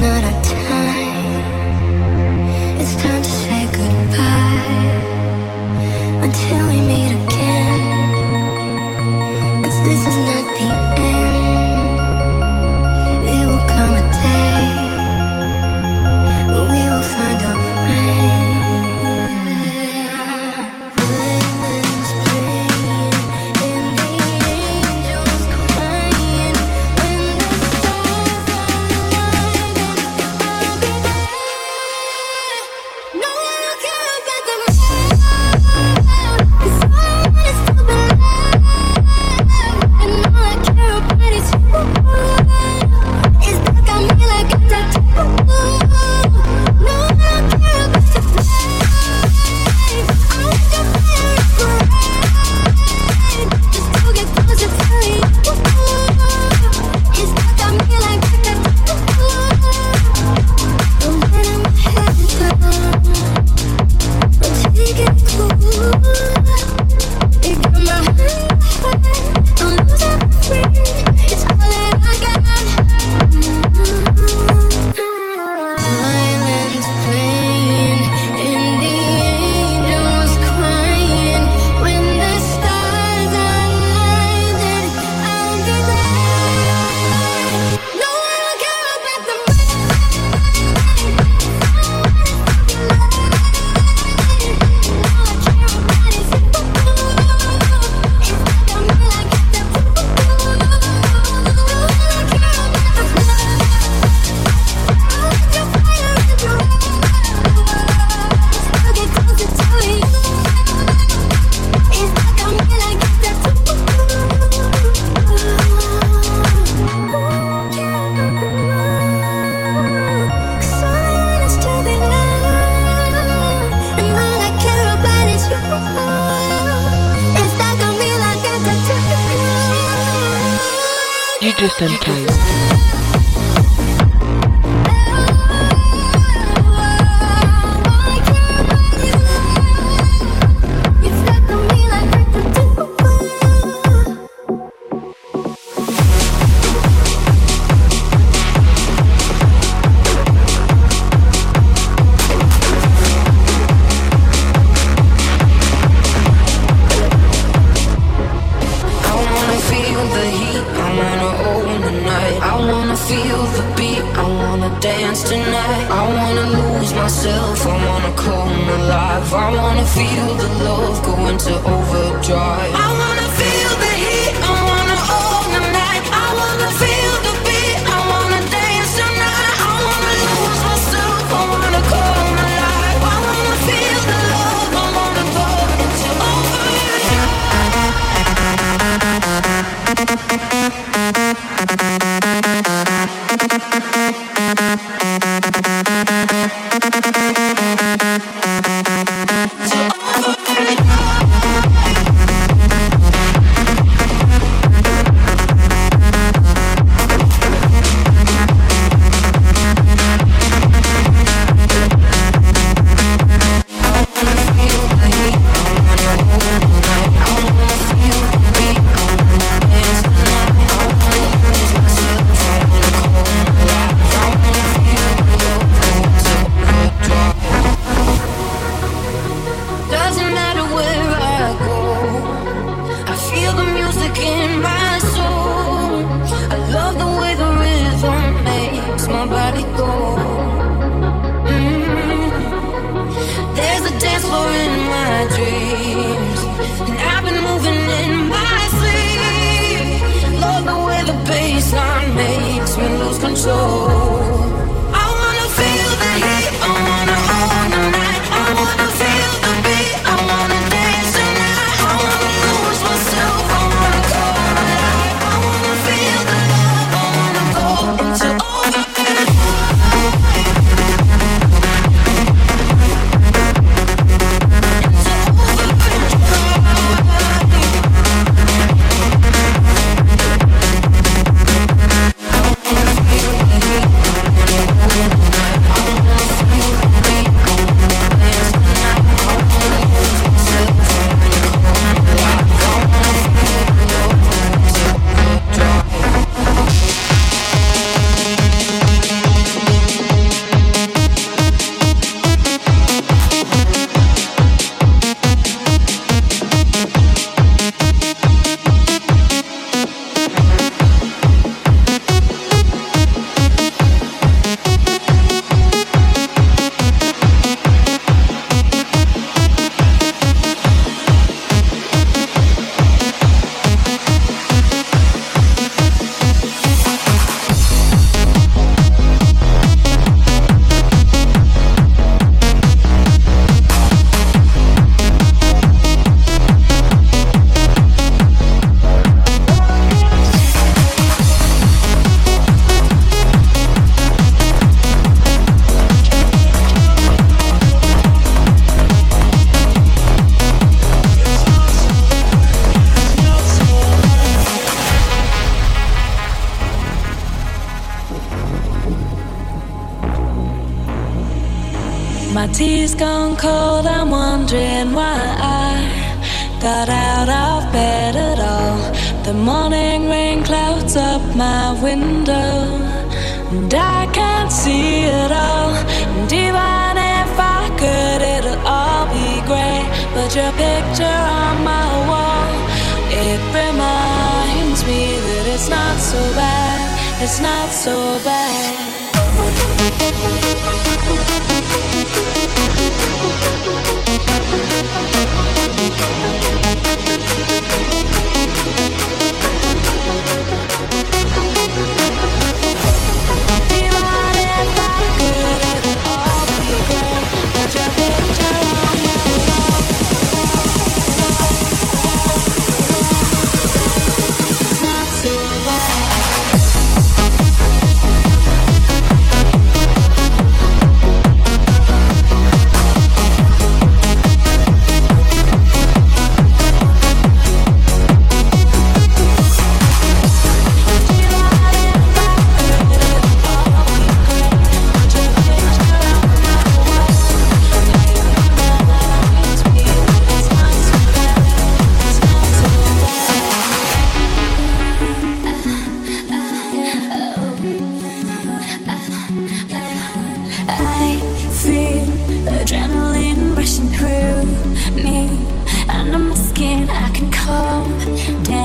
not I Sometimes. love going to overdrive. Tea's cold, I'm wondering why I got out of bed at all. The morning rain clouds up my window, and I can't see it all. And even if I could, it'll all be grey. But your picture on my wall, it reminds me that it's not so bad, it's not so bad. down.